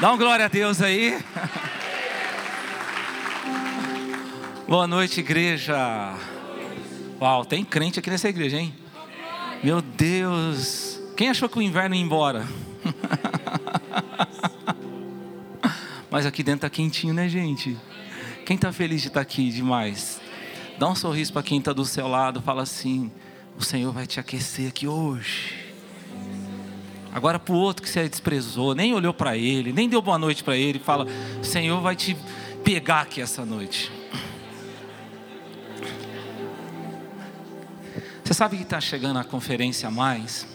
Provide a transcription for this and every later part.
Dá um glória a Deus aí. Boa noite, igreja. Uau, tem crente aqui nessa igreja, hein? Meu Deus. Quem achou que o inverno ia embora? Mas aqui dentro tá quentinho, né, gente? Quem tá feliz de estar tá aqui demais? Dá um sorriso para quem está do seu lado, fala assim: o Senhor vai te aquecer aqui hoje. Agora para o outro que você desprezou, nem olhou para ele, nem deu boa noite para ele, fala: Senhor vai te pegar aqui essa noite. Você sabe que está chegando a conferência mais?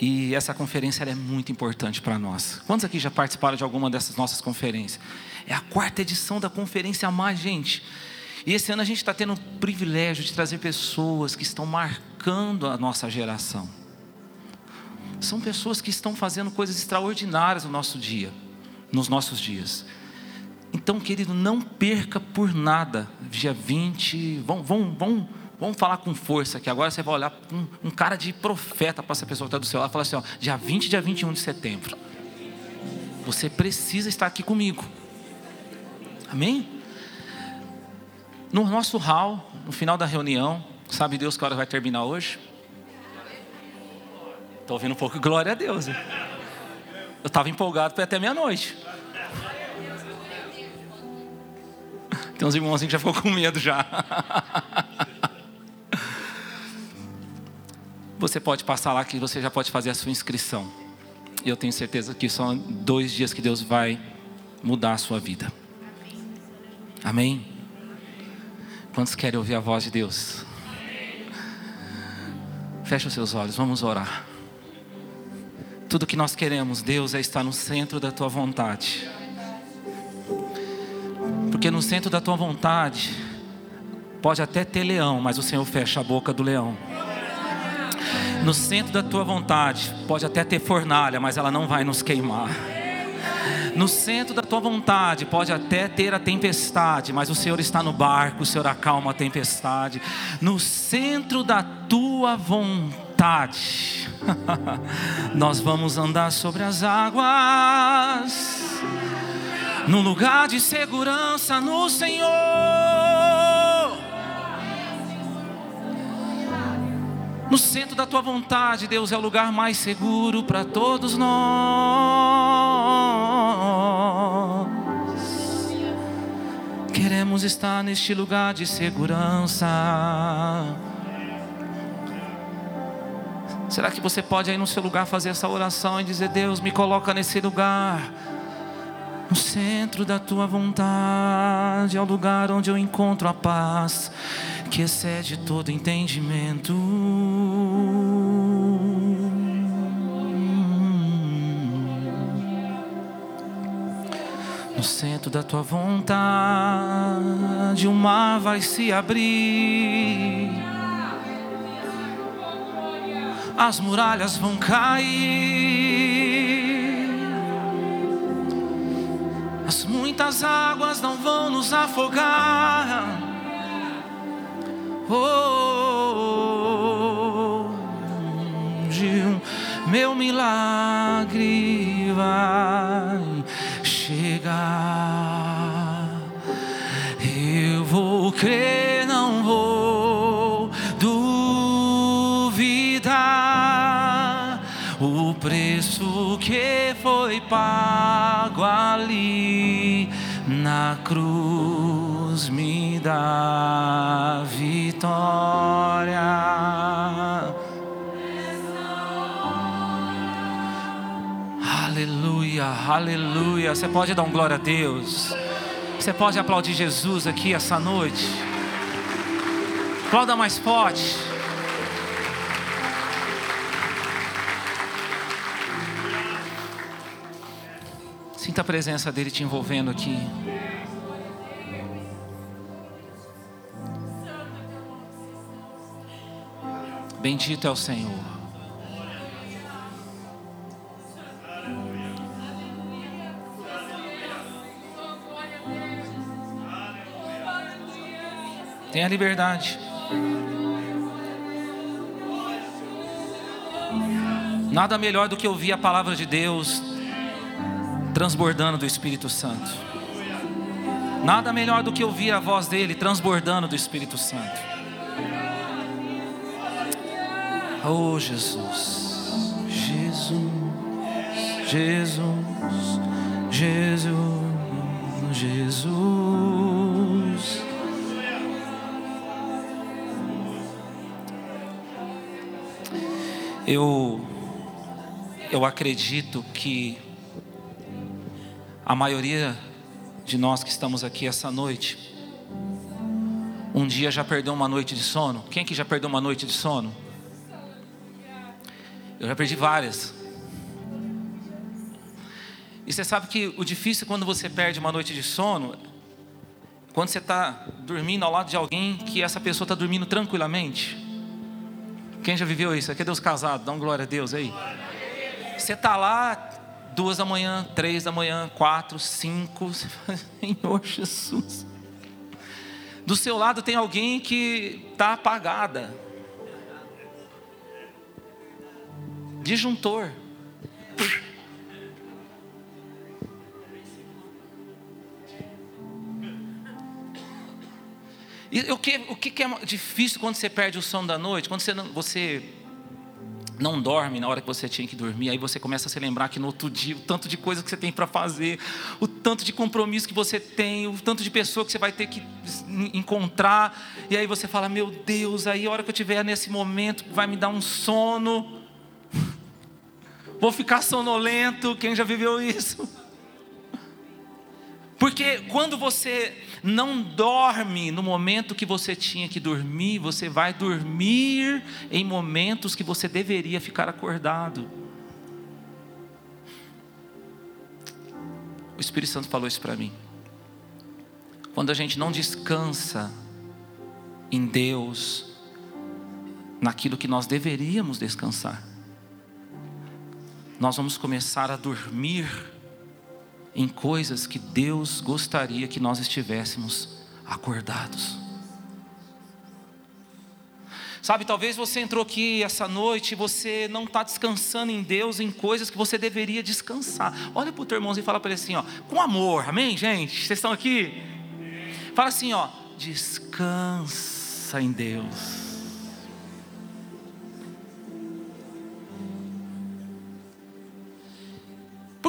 E essa conferência é muito importante para nós. Quantos aqui já participaram de alguma dessas nossas conferências? É a quarta edição da conferência mais, gente. E esse ano a gente está tendo o privilégio de trazer pessoas que estão marcando a nossa geração. São pessoas que estão fazendo coisas extraordinárias no nosso dia, nos nossos dias. Então, querido, não perca por nada. Dia 20, vão, vão, vão, vamos falar com força aqui. Agora você vai olhar um, um cara de profeta para essa pessoa que está do seu lado e falar assim: ó, dia 20, dia 21 de setembro. Você precisa estar aqui comigo. Amém? No nosso hall, no final da reunião, sabe Deus que hora vai terminar hoje? Estou ouvindo um pouco, glória a Deus. Eu estava empolgado para até meia-noite. Tem uns irmãozinhos que já ficou com medo já. Você pode passar lá que você já pode fazer a sua inscrição. E eu tenho certeza que são dois dias que Deus vai mudar a sua vida. Amém? Quantos querem ouvir a voz de Deus? Feche os seus olhos, vamos orar. Tudo que nós queremos, Deus, é estar no centro da tua vontade. Porque no centro da tua vontade, pode até ter leão, mas o Senhor fecha a boca do leão. No centro da tua vontade, pode até ter fornalha, mas ela não vai nos queimar. No centro da tua vontade pode até ter a tempestade, mas o Senhor está no barco, o Senhor acalma a tempestade. No centro da tua vontade, nós vamos andar sobre as águas, no lugar de segurança no Senhor. No centro da tua vontade, Deus é o lugar mais seguro para todos nós. Queremos estar neste lugar de segurança. Será que você pode aí no seu lugar fazer essa oração e dizer: Deus, me coloca nesse lugar, no centro da tua vontade, é o lugar onde eu encontro a paz que excede todo entendimento. No centro da tua vontade, o mar vai se abrir, as muralhas vão cair, as muitas águas não vão nos afogar. Oh, oh, meu milagre vai chegar. Eu vou crer, pago ali na cruz me dá vitória. Aleluia, aleluia. Você pode dar um glória a Deus. Você pode aplaudir Jesus aqui essa noite. Aplauda mais forte. Sinta a presença dele te envolvendo aqui. Bendito é o Senhor. Tenha liberdade. Nada melhor do que ouvir a palavra de Deus, transbordando do Espírito Santo. Nada melhor do que ouvir a voz dele transbordando do Espírito Santo. Oh Jesus, Jesus, Jesus, Jesus, Jesus. Eu eu acredito que a maioria de nós que estamos aqui essa noite, um dia já perdeu uma noite de sono. Quem que já perdeu uma noite de sono? Eu já perdi várias. E você sabe que o difícil quando você perde uma noite de sono, quando você está dormindo ao lado de alguém que essa pessoa está dormindo tranquilamente. Quem já viveu isso? Aqui é Deus casado, dá um glória a Deus aí. Você está lá, duas da manhã, três da manhã, quatro, cinco. Você fala, Senhor Jesus. Do seu lado tem alguém que está apagada. Disjuntor. E o que, o que é difícil quando você perde o sono da noite? Quando você você não dorme na hora que você tinha que dormir, aí você começa a se lembrar que no outro dia, o tanto de coisa que você tem para fazer, o tanto de compromisso que você tem, o tanto de pessoa que você vai ter que encontrar, e aí você fala: Meu Deus, aí a hora que eu estiver nesse momento, vai me dar um sono, vou ficar sonolento. Quem já viveu isso? Porque quando você não dorme no momento que você tinha que dormir, você vai dormir em momentos que você deveria ficar acordado. O Espírito Santo falou isso para mim. Quando a gente não descansa em Deus, naquilo que nós deveríamos descansar, nós vamos começar a dormir em coisas que Deus gostaria que nós estivéssemos acordados. Sabe, talvez você entrou aqui essa noite e você não está descansando em Deus, em coisas que você deveria descansar. Olha para o teu irmãozinho e fala para ele assim, ó, com amor, amém, gente? Vocês estão aqui? Fala assim, ó, descansa em Deus.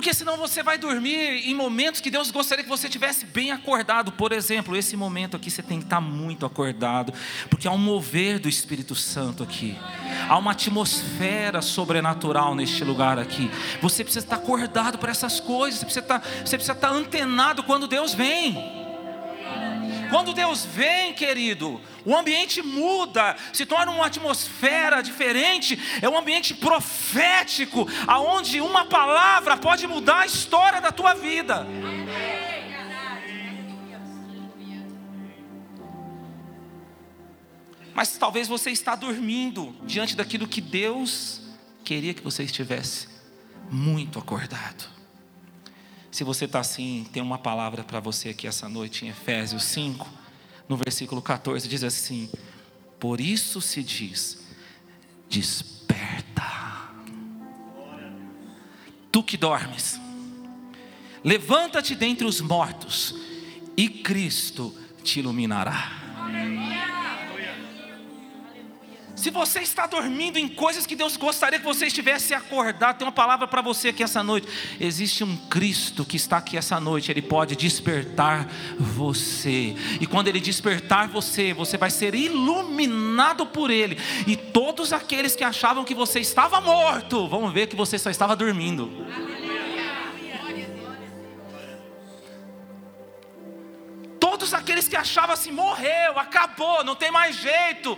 Porque senão você vai dormir em momentos que Deus gostaria que você tivesse bem acordado. Por exemplo, esse momento aqui você tem que estar muito acordado, porque há um mover do Espírito Santo aqui. Há uma atmosfera sobrenatural neste lugar aqui. Você precisa estar acordado para essas coisas, você precisa estar, você precisa estar antenado quando Deus vem. Quando Deus vem, querido, o ambiente muda, se torna uma atmosfera diferente, é um ambiente profético, aonde uma palavra pode mudar a história da tua vida. Mas talvez você está dormindo diante daquilo que Deus queria que você estivesse muito acordado. Se você está assim, tem uma palavra para você aqui essa noite em Efésios 5, no versículo 14, diz assim: Por isso se diz, desperta, tu que dormes, levanta-te dentre os mortos, e Cristo te iluminará. Se você está dormindo em coisas que Deus gostaria que você estivesse acordado, tem uma palavra para você aqui essa noite. Existe um Cristo que está aqui essa noite, Ele pode despertar você. E quando Ele despertar você, você vai ser iluminado por Ele. E todos aqueles que achavam que você estava morto, vão ver que você só estava dormindo. Todos aqueles que achavam assim, morreu, acabou, não tem mais jeito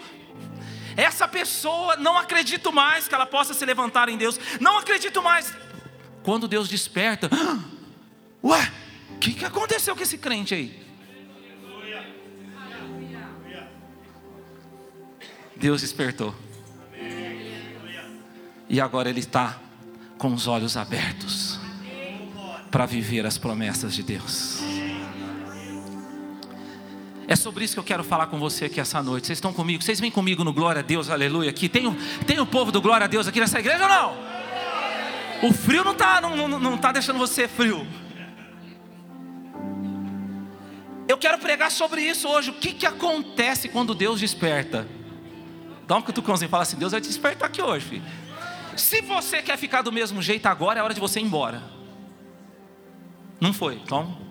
essa pessoa não acredito mais que ela possa se levantar em Deus. Não acredito mais. Quando Deus desperta, ué, o que, que aconteceu com esse crente aí? Deus despertou. E agora ele está com os olhos abertos para viver as promessas de Deus. É sobre isso que eu quero falar com você aqui essa noite. Vocês estão comigo? Vocês vêm comigo no Glória a Deus, aleluia, aqui? Tem, tem o povo do Glória a Deus aqui nessa igreja ou não? O frio não está não, não, não tá deixando você frio. Eu quero pregar sobre isso hoje. O que, que acontece quando Deus desperta? Dá um cutucãozinho e fala assim: Deus vai te despertar aqui hoje, filho. Se você quer ficar do mesmo jeito agora, é hora de você ir embora. Não foi, então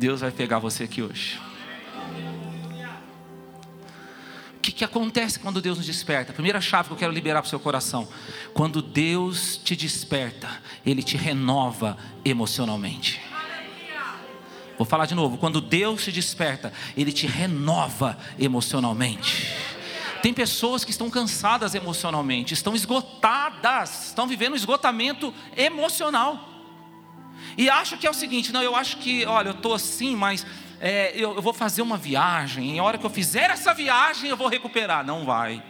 Deus vai pegar você aqui hoje. O que, que acontece quando Deus nos desperta? A primeira chave que eu quero liberar para o seu coração: quando Deus te desperta, Ele te renova emocionalmente. Vou falar de novo: quando Deus te desperta, Ele te renova emocionalmente. Tem pessoas que estão cansadas emocionalmente, estão esgotadas, estão vivendo um esgotamento emocional. E acho que é o seguinte: não, eu acho que, olha, eu estou assim, mas é, eu, eu vou fazer uma viagem, e a hora que eu fizer essa viagem eu vou recuperar. Não vai.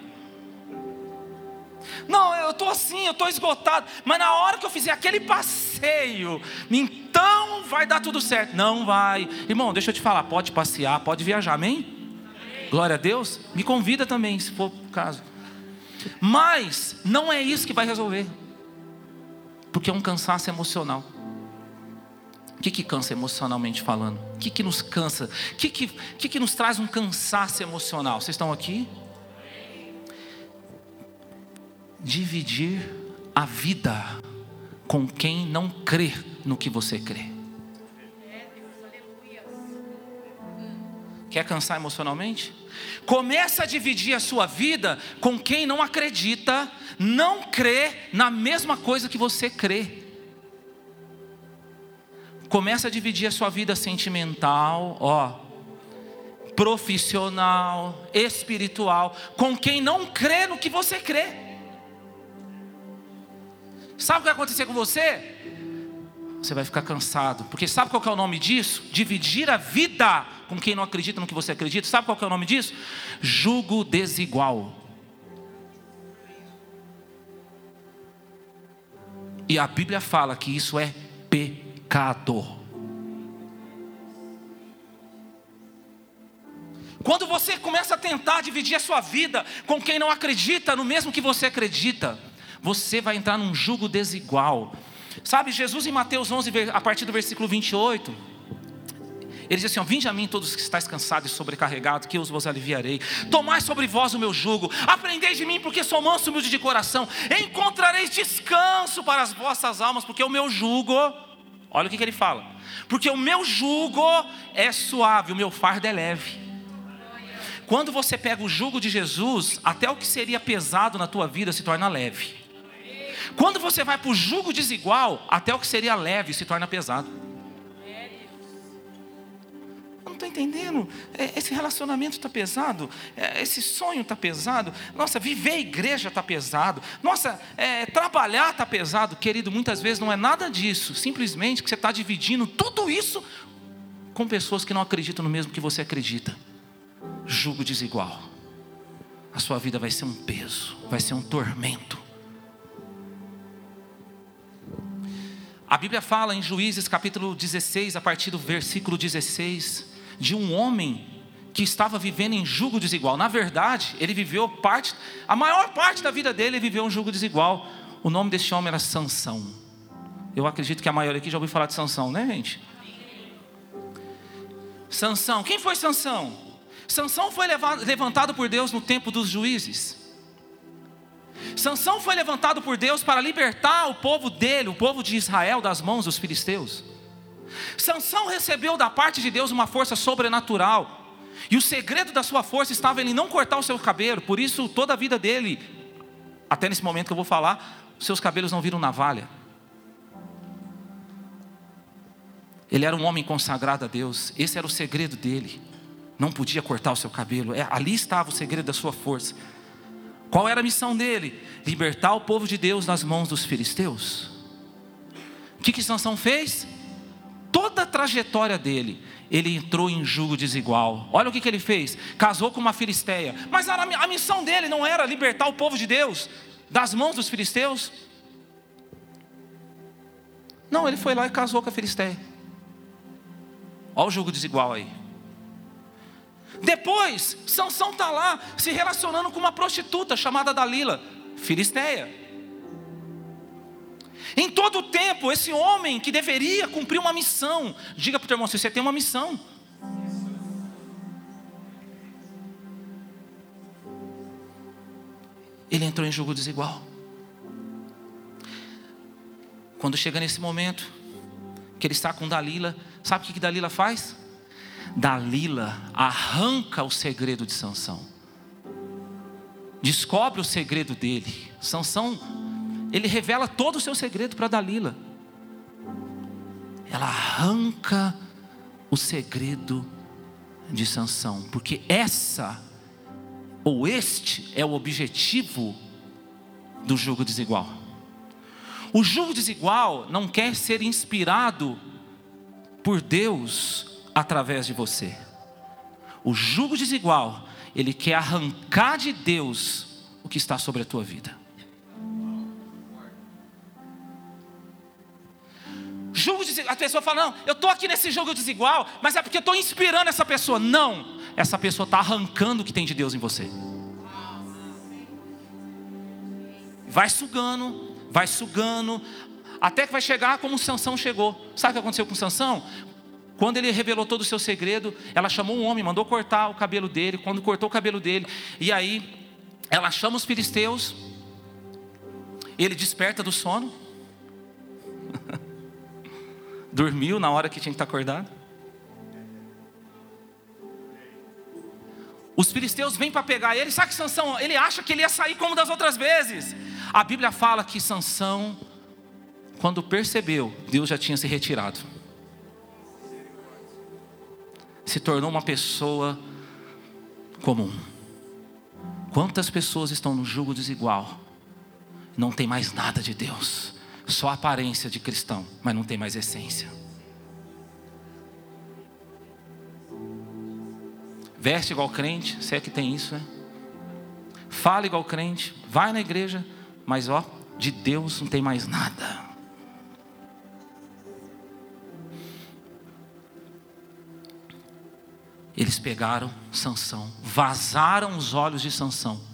Não, eu estou assim, eu estou esgotado, mas na hora que eu fizer aquele passeio, então vai dar tudo certo. Não vai. Irmão, deixa eu te falar, pode passear, pode viajar, amém? Glória a Deus. Me convida também, se for o caso. Mas não é isso que vai resolver. Porque é um cansaço emocional. O que, que cansa emocionalmente falando? O que, que nos cansa? O que, que, que, que nos traz um cansaço emocional? Vocês estão aqui? Dividir a vida com quem não crê no que você crê. Quer cansar emocionalmente? Começa a dividir a sua vida com quem não acredita, não crê na mesma coisa que você crê. Começa a dividir a sua vida sentimental, ó, profissional, espiritual, com quem não crê no que você crê. Sabe o que vai acontecer com você? Você vai ficar cansado, porque sabe qual é o nome disso? Dividir a vida com quem não acredita no que você acredita. Sabe qual é o nome disso? Jugo desigual. E a Bíblia fala que isso é pecado pecado. Quando você começa a tentar dividir a sua vida com quem não acredita no mesmo que você acredita, você vai entrar num jugo desigual. Sabe, Jesus em Mateus 11, a partir do versículo 28, ele diz assim: ó, Vinde a mim todos que estáis cansados e sobrecarregados, que eu vos aliviarei. Tomai sobre vós o meu jugo, aprendei de mim, porque sou manso e humilde de coração. Encontrareis descanso para as vossas almas, porque o meu jugo Olha o que, que ele fala. Porque o meu jugo é suave, o meu fardo é leve. Quando você pega o jugo de Jesus, até o que seria pesado na tua vida se torna leve. Quando você vai para o jugo desigual, até o que seria leve se torna pesado entendendo. É, esse relacionamento está pesado. É, esse sonho está pesado. Nossa, viver a igreja está pesado. Nossa, é, trabalhar está pesado. Querido, muitas vezes não é nada disso. Simplesmente que você está dividindo tudo isso com pessoas que não acreditam no mesmo que você acredita. Jugo desigual. A sua vida vai ser um peso, vai ser um tormento. A Bíblia fala em Juízes capítulo 16, a partir do versículo 16, de um homem que estava vivendo em jugo desigual. Na verdade, ele viveu parte, a maior parte da vida dele ele viveu um jugo desigual. O nome desse homem era Sansão. Eu acredito que a maioria aqui já ouviu falar de Sansão, né, gente? Sansão, quem foi Sansão? Sansão foi levado, levantado por Deus no tempo dos juízes. Sansão foi levantado por Deus para libertar o povo dele, o povo de Israel, das mãos dos filisteus. Sansão recebeu da parte de Deus uma força sobrenatural. E o segredo da sua força estava em não cortar o seu cabelo. Por isso, toda a vida dele, até nesse momento que eu vou falar, seus cabelos não viram navalha. Ele era um homem consagrado a Deus. Esse era o segredo dele. Não podia cortar o seu cabelo. É, ali estava o segredo da sua força. Qual era a missão dele? Libertar o povo de Deus nas mãos dos filisteus. O que que Sansão fez? Toda a trajetória dele, ele entrou em julgo desigual. Olha o que, que ele fez: casou com uma filisteia. Mas a, missão dele não era libertar o povo de Deus das mãos dos filisteus. Não, ele foi lá e casou com a filisteia. Olha o julgo desigual aí. Depois, Sansão está lá se relacionando com uma prostituta chamada Dalila, filisteia. Em todo o tempo, esse homem que deveria cumprir uma missão, diga para o teu irmão: se você tem uma missão, ele entrou em jogo desigual. Quando chega nesse momento, que ele está com Dalila, sabe o que Dalila faz? Dalila arranca o segredo de Sansão. Descobre o segredo dele. Sansão, ele revela todo o seu segredo para Dalila. Ela arranca o segredo de Sansão, porque essa ou este é o objetivo do jugo desigual. O jugo desigual não quer ser inspirado por Deus através de você. O jugo desigual, ele quer arrancar de Deus o que está sobre a tua vida. Desigual, a pessoa fala: Não, eu estou aqui nesse jogo desigual, mas é porque eu estou inspirando essa pessoa. Não, essa pessoa está arrancando o que tem de Deus em você. Vai sugando, vai sugando, até que vai chegar como Sansão chegou. Sabe o que aconteceu com Sansão? Quando ele revelou todo o seu segredo, ela chamou um homem, mandou cortar o cabelo dele. Quando cortou o cabelo dele, e aí ela chama os filisteus. Ele desperta do sono. Dormiu na hora que tinha que estar acordado. Os filisteus vêm para pegar ele, sabe que Sansão, ele acha que ele ia sair como das outras vezes. A Bíblia fala que Sansão, quando percebeu, Deus já tinha se retirado. Se tornou uma pessoa comum. Quantas pessoas estão no jugo desigual? Não tem mais nada de Deus, só aparência de cristão, mas não tem mais essência. Veste igual crente, se é que tem isso, né? Fala igual crente, vai na igreja, mas ó, de Deus não tem mais nada. Eles pegaram Sansão, vazaram os olhos de Sansão.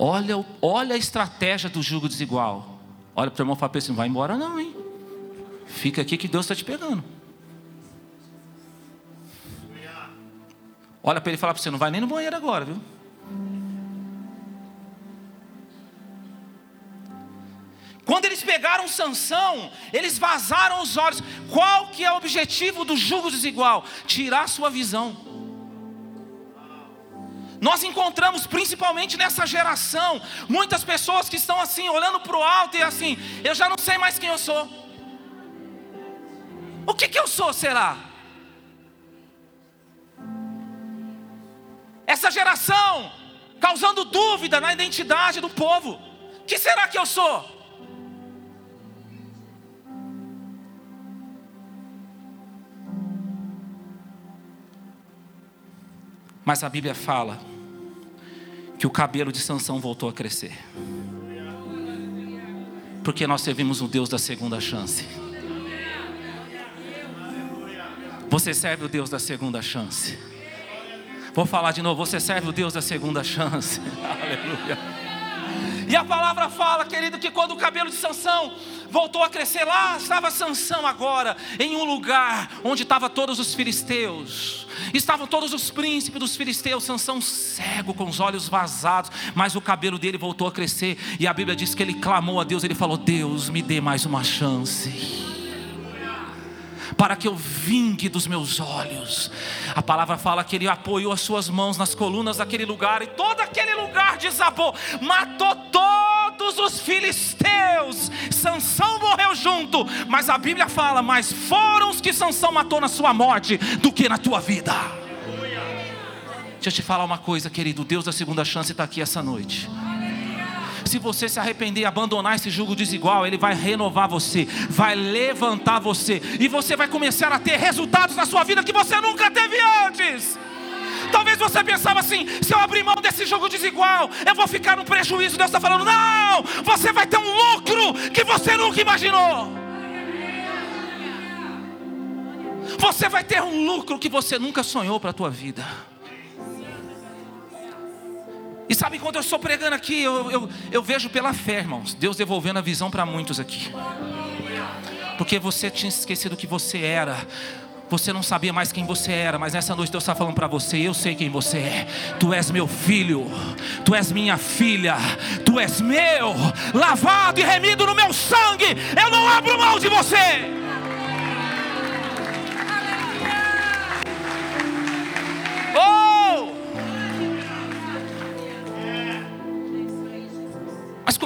Olha, olha a estratégia do jugo desigual. Olha para o irmão e fala para ele assim, vai embora não, hein? Fica aqui que Deus está te pegando. Olha para ele e fala para você, não vai nem no banheiro agora, viu? Quando eles pegaram Sansão, eles vazaram os olhos. Qual que é o objetivo do jugo desigual? Tirar sua visão. Nós encontramos principalmente nessa geração muitas pessoas que estão assim, olhando para o alto e assim, eu já não sei mais quem eu sou. O que, que eu sou, será? Essa geração causando dúvida na identidade do povo. Que será que eu sou? Mas a Bíblia fala que o cabelo de Sansão voltou a crescer. Porque nós servimos um Deus da segunda chance. Você serve o Deus da segunda chance. Vou falar de novo, você serve o Deus da segunda chance. Aleluia. E a palavra fala, querido, que quando o cabelo de Sansão voltou a crescer, lá estava Sansão agora, em um lugar onde estavam todos os filisteus. Estavam todos os príncipes dos filisteus, Sansão cego, com os olhos vazados, mas o cabelo dele voltou a crescer, e a Bíblia diz que ele clamou a Deus, ele falou: Deus, me dê mais uma chance para que eu vingue dos meus olhos. A palavra fala que ele apoiou as suas mãos nas colunas daquele lugar, e todo aquele lugar desabou, matou todos os filisteus. Sansão morreu junto, mas a Bíblia fala: mais foram os que Sansão matou na sua morte do que na tua vida. Deixa eu te falar uma coisa, querido. Deus da segunda chance está aqui essa noite se você se arrepender e abandonar esse jugo desigual, Ele vai renovar você, vai levantar você, e você vai começar a ter resultados na sua vida que você nunca teve antes. Talvez você pensava assim: se eu abrir mão desse jogo desigual, eu vou ficar no prejuízo. Deus está falando: não, você vai ter um lucro que você nunca imaginou. Você vai ter um lucro que você nunca sonhou para a tua vida. E sabe, quando eu estou pregando aqui, eu, eu, eu vejo pela fé, irmãos, Deus devolvendo a visão para muitos aqui. Porque você tinha esquecido que você era. Você não sabia mais quem você era, mas nessa noite Deus está falando para você: eu sei quem você é. Tu és meu filho, tu és minha filha, tu és meu, lavado e remido no meu sangue. Eu não abro mão de você.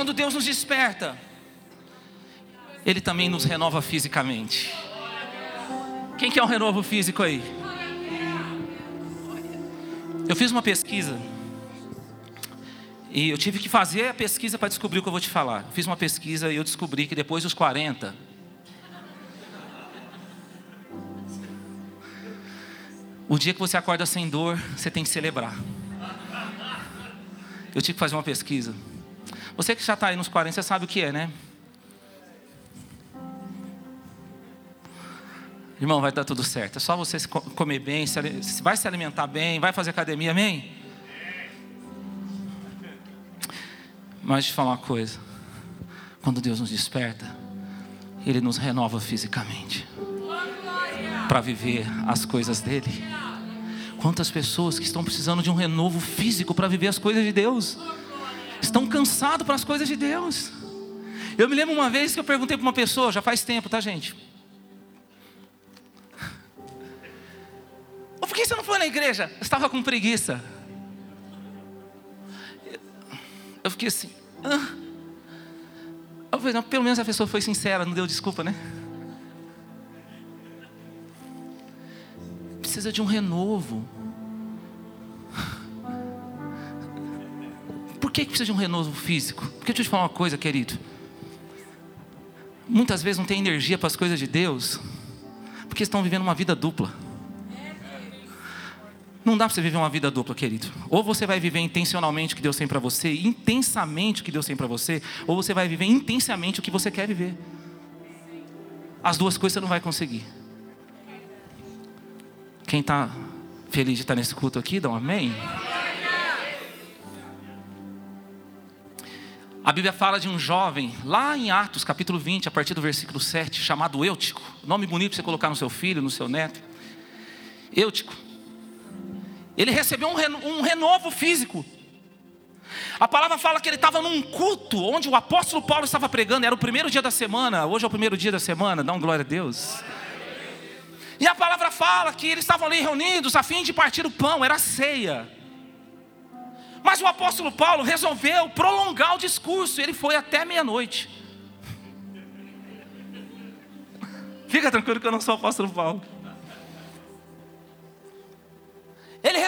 quando Deus nos desperta, Ele também nos renova fisicamente. Quem quer um renovo físico aí? Eu fiz uma pesquisa. E eu tive que fazer a pesquisa para descobrir o que eu vou te falar. Eu fiz uma pesquisa e eu descobri que depois dos 40, o dia que você acorda sem dor, você tem que celebrar. Eu tive que fazer uma pesquisa. Você que já está aí nos 40, você sabe o que é, né? Irmão, vai dar tudo certo. É só você comer bem, vai se alimentar bem, vai fazer academia, amém? Mas eu falar uma coisa. Quando Deus nos desperta, Ele nos renova fisicamente para viver as coisas dele. Quantas pessoas que estão precisando de um renovo físico para viver as coisas de Deus? estão cansados para as coisas de Deus. Eu me lembro uma vez que eu perguntei para uma pessoa, já faz tempo, tá, gente? Você não foi na igreja? Eu estava com preguiça. Eu fiquei assim. Ah. Eu falei, não, pelo menos a pessoa foi sincera, não deu desculpa, né? Precisa de um renovo. Por que precisa de um renovo físico? Porque deixa eu te falar uma coisa, querido. Muitas vezes não tem energia para as coisas de Deus, porque estão vivendo uma vida dupla. Não dá para você viver uma vida dupla, querido. Ou você vai viver intencionalmente o que Deus tem para você, intensamente o que Deus tem para você, ou você vai viver intensamente o que você quer viver. As duas coisas você não vai conseguir. Quem está feliz de estar nesse culto aqui, dá um amém. A Bíblia fala de um jovem, lá em Atos, capítulo 20, a partir do versículo 7, chamado Eutico. Nome bonito para você colocar no seu filho, no seu neto. Eutico. Ele recebeu um, reno, um renovo físico. A palavra fala que ele estava num culto onde o apóstolo Paulo estava pregando, era o primeiro dia da semana, hoje é o primeiro dia da semana, dá um glória a Deus. E a palavra fala que eles estavam ali reunidos a fim de partir o pão, era ceia. Mas o apóstolo Paulo resolveu prolongar o discurso, ele foi até meia-noite. Fica tranquilo que eu não sou o apóstolo Paulo.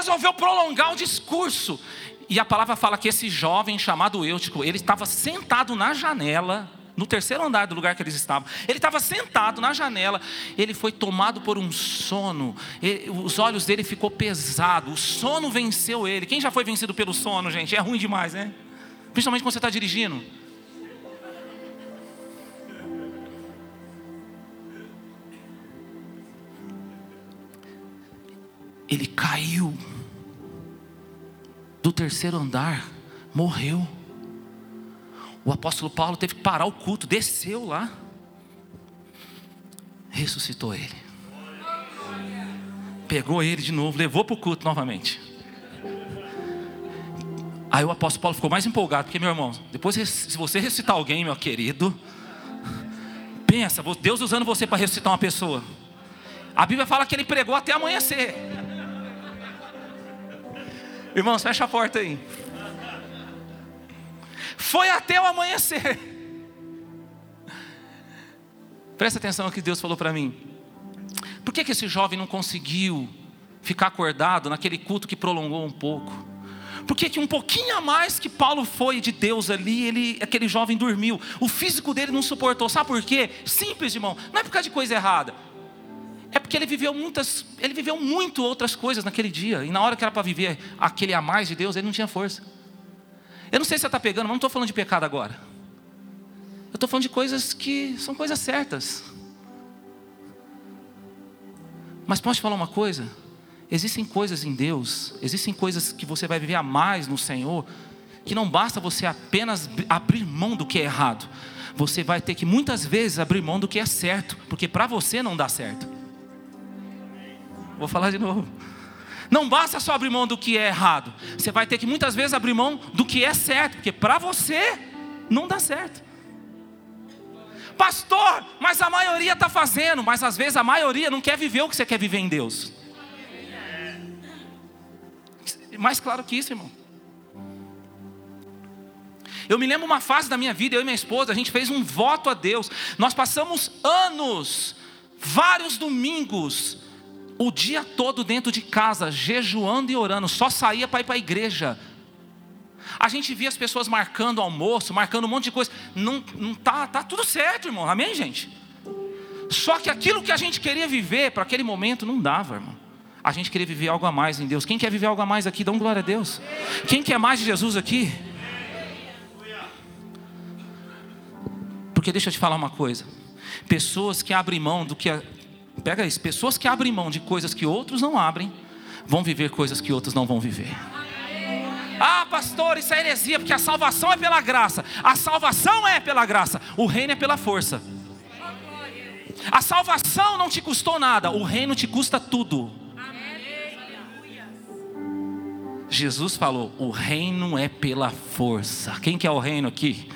Resolveu prolongar o discurso. E a palavra fala que esse jovem chamado Eutico, ele estava sentado na janela no terceiro andar do lugar que eles estavam. Ele estava sentado na janela, ele foi tomado por um sono, ele, os olhos dele ficou pesado, o sono venceu ele. Quem já foi vencido pelo sono, gente? É ruim demais, né? Principalmente quando você está dirigindo. Ele caiu do terceiro andar, morreu. O apóstolo Paulo teve que parar o culto, desceu lá, ressuscitou ele, pegou ele de novo, levou para o culto novamente. Aí o apóstolo Paulo ficou mais empolgado, porque, meu irmão, depois, se você ressuscitar alguém, meu querido, pensa, Deus usando você para ressuscitar uma pessoa. A Bíblia fala que ele pregou até amanhecer. Irmãos, fecha a porta aí. Foi até o amanhecer. Presta atenção no que Deus falou para mim. Por que, que esse jovem não conseguiu ficar acordado naquele culto que prolongou um pouco? Por que, que um pouquinho a mais que Paulo foi de Deus ali, ele, aquele jovem dormiu? O físico dele não suportou. Sabe por quê? Simples, irmão. Não é por causa de coisa errada. Porque ele viveu muitas, ele viveu muito outras coisas naquele dia. E na hora que era para viver aquele a mais de Deus, ele não tinha força. Eu não sei se você está pegando, mas não estou falando de pecado agora. Eu estou falando de coisas que são coisas certas. Mas posso te falar uma coisa? existem coisas em Deus, existem coisas que você vai viver a mais no Senhor, que não basta você apenas abrir mão do que é errado, você vai ter que muitas vezes abrir mão do que é certo, porque para você não dá certo. Vou falar de novo. Não basta só abrir mão do que é errado, você vai ter que muitas vezes abrir mão do que é certo, porque para você não dá certo. Pastor, mas a maioria está fazendo, mas às vezes a maioria não quer viver o que você quer viver em Deus. Mais claro que isso, irmão. Eu me lembro uma fase da minha vida, eu e minha esposa, a gente fez um voto a Deus. Nós passamos anos, vários domingos, o dia todo dentro de casa, jejuando e orando, só saía para ir para a igreja. A gente via as pessoas marcando almoço, marcando um monte de coisa. Não, não tá, tá tudo certo, irmão. Amém, gente? Só que aquilo que a gente queria viver para aquele momento não dava, irmão. A gente queria viver algo a mais em Deus. Quem quer viver algo a mais aqui, dá um glória a Deus. Quem quer mais de Jesus aqui? Porque deixa eu te falar uma coisa. Pessoas que abrem mão do que. A... Pega isso. Pessoas que abrem mão de coisas que outros não abrem, vão viver coisas que outros não vão viver. Ah, pastor, isso é heresia, porque a salvação é pela graça. A salvação é pela graça, o reino é pela força. A salvação não te custou nada, o reino te custa tudo. Jesus falou: o reino é pela força. Quem que é o reino aqui?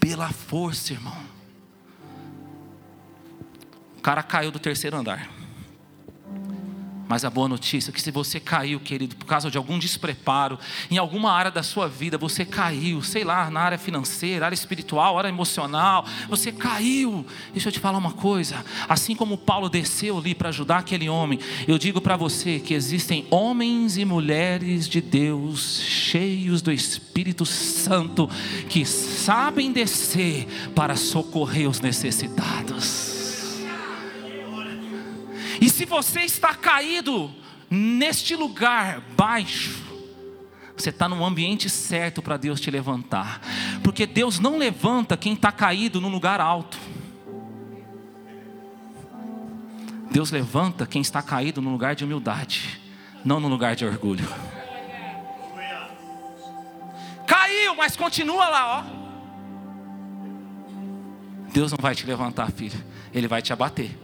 Pela força, irmão. Cara caiu do terceiro andar. Mas a boa notícia é que se você caiu, querido, por causa de algum despreparo, em alguma área da sua vida, você caiu, sei lá, na área financeira, área espiritual, área emocional, você caiu. Deixa eu te falar uma coisa, assim como Paulo desceu ali para ajudar aquele homem, eu digo para você que existem homens e mulheres de Deus, cheios do Espírito Santo, que sabem descer para socorrer os necessitados. E se você está caído neste lugar baixo, você está no ambiente certo para Deus te levantar, porque Deus não levanta quem está caído no lugar alto. Deus levanta quem está caído no lugar de humildade, não no lugar de orgulho. Caiu, mas continua lá, ó. Deus não vai te levantar, filho, Ele vai te abater.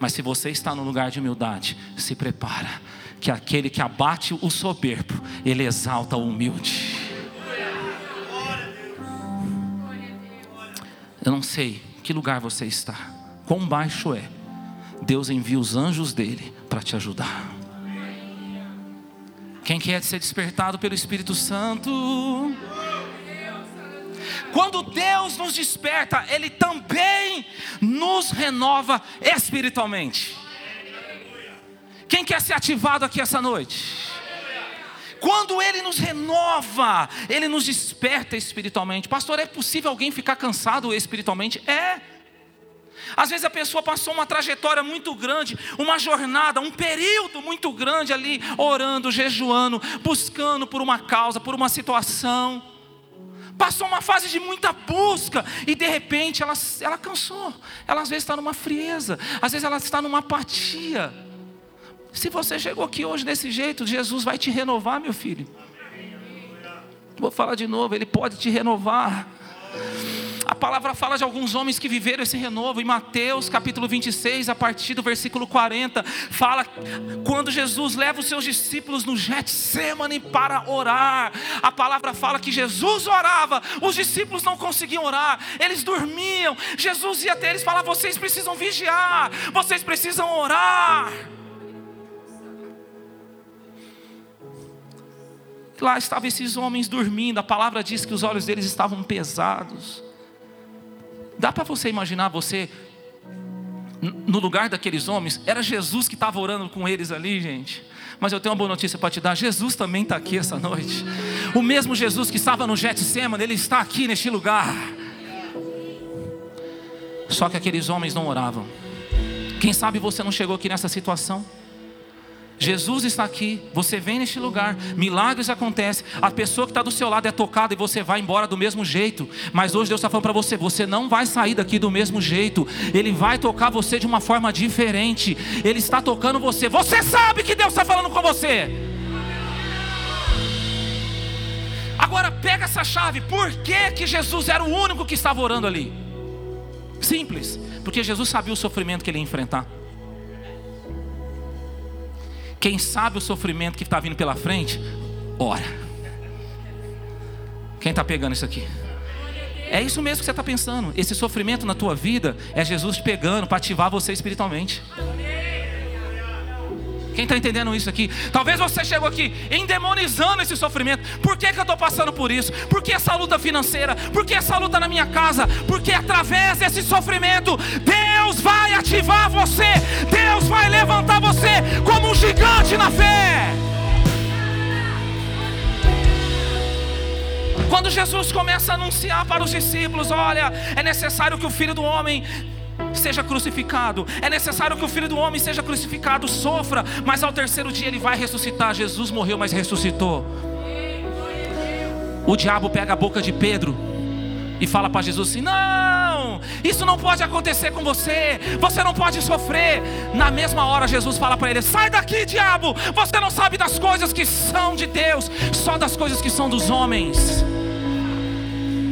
Mas se você está no lugar de humildade, se prepara, que aquele que abate o soberbo, ele exalta o humilde. Eu não sei que lugar você está, quão baixo é. Deus envia os anjos dele para te ajudar. Quem quer ser despertado pelo Espírito Santo? Quando Deus nos desperta, Ele também nos renova espiritualmente. Quem quer ser ativado aqui essa noite? Quando Ele nos renova, Ele nos desperta espiritualmente. Pastor, é possível alguém ficar cansado espiritualmente? É. Às vezes a pessoa passou uma trajetória muito grande, uma jornada, um período muito grande ali, orando, jejuando, buscando por uma causa, por uma situação passou uma fase de muita busca e de repente ela, ela cansou. Ela às vezes está numa frieza, às vezes ela está numa apatia. Se você chegou aqui hoje desse jeito, Jesus vai te renovar, meu filho. Vou falar de novo, Ele pode te renovar. A palavra fala de alguns homens que viveram esse renovo. Em Mateus capítulo 26, a partir do versículo 40, fala quando Jesus leva os seus discípulos no Getsemane para orar. A palavra fala que Jesus orava, os discípulos não conseguiam orar, eles dormiam. Jesus ia até eles e falava: vocês precisam vigiar, vocês precisam orar. Lá estavam esses homens dormindo, a palavra diz que os olhos deles estavam pesados. Dá para você imaginar você no lugar daqueles homens? Era Jesus que estava orando com eles ali, gente. Mas eu tenho uma boa notícia para te dar: Jesus também está aqui essa noite. O mesmo Jesus que estava no Getsemane, ele está aqui neste lugar. Só que aqueles homens não oravam. Quem sabe você não chegou aqui nessa situação? Jesus está aqui, você vem neste lugar, milagres acontecem, a pessoa que está do seu lado é tocada e você vai embora do mesmo jeito. Mas hoje Deus está falando para você: você não vai sair daqui do mesmo jeito, Ele vai tocar você de uma forma diferente, Ele está tocando você. Você sabe que Deus está falando com você. Agora pega essa chave, por que, que Jesus era o único que estava orando ali? Simples, porque Jesus sabia o sofrimento que ele ia enfrentar. Quem sabe o sofrimento que está vindo pela frente, ora. Quem está pegando isso aqui? É isso mesmo que você está pensando. Esse sofrimento na tua vida é Jesus te pegando para ativar você espiritualmente. Quem está entendendo isso aqui? Talvez você chegou aqui endemonizando esse sofrimento. Por que, que eu estou passando por isso? Por que essa luta financeira? Por que essa luta na minha casa? Porque através desse sofrimento, Deus vai ativar você. Deus vai levantar você como um gigante na fé. Quando Jesus começa a anunciar para os discípulos: olha, é necessário que o filho do homem seja crucificado. É necessário que o filho do homem seja crucificado, sofra, mas ao terceiro dia ele vai ressuscitar. Jesus morreu, mas ressuscitou. O diabo pega a boca de Pedro e fala para Jesus assim: Não, isso não pode acontecer com você, você não pode sofrer. Na mesma hora, Jesus fala para ele: Sai daqui, diabo, você não sabe das coisas que são de Deus, só das coisas que são dos homens.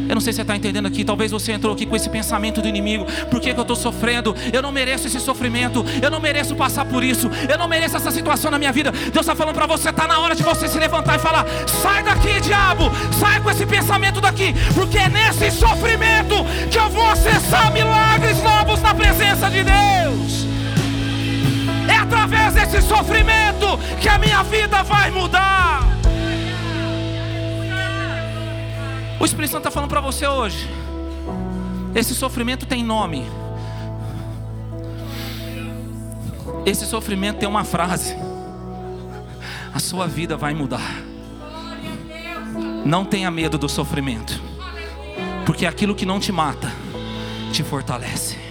Eu não sei se você está entendendo aqui. Talvez você entrou aqui com esse pensamento do inimigo. Por que, que eu estou sofrendo? Eu não mereço esse sofrimento. Eu não mereço passar por isso. Eu não mereço essa situação na minha vida. Deus está falando para você. Está na hora de você se levantar e falar: Sai daqui, diabo. Sai com esse pensamento daqui. Porque é nesse sofrimento que eu vou acessar milagres novos na presença de Deus. É através desse sofrimento que a minha vida vai mudar. O Espírito Santo está falando para você hoje. Esse sofrimento tem nome. Esse sofrimento tem uma frase. A sua vida vai mudar. Não tenha medo do sofrimento. Porque aquilo que não te mata, te fortalece.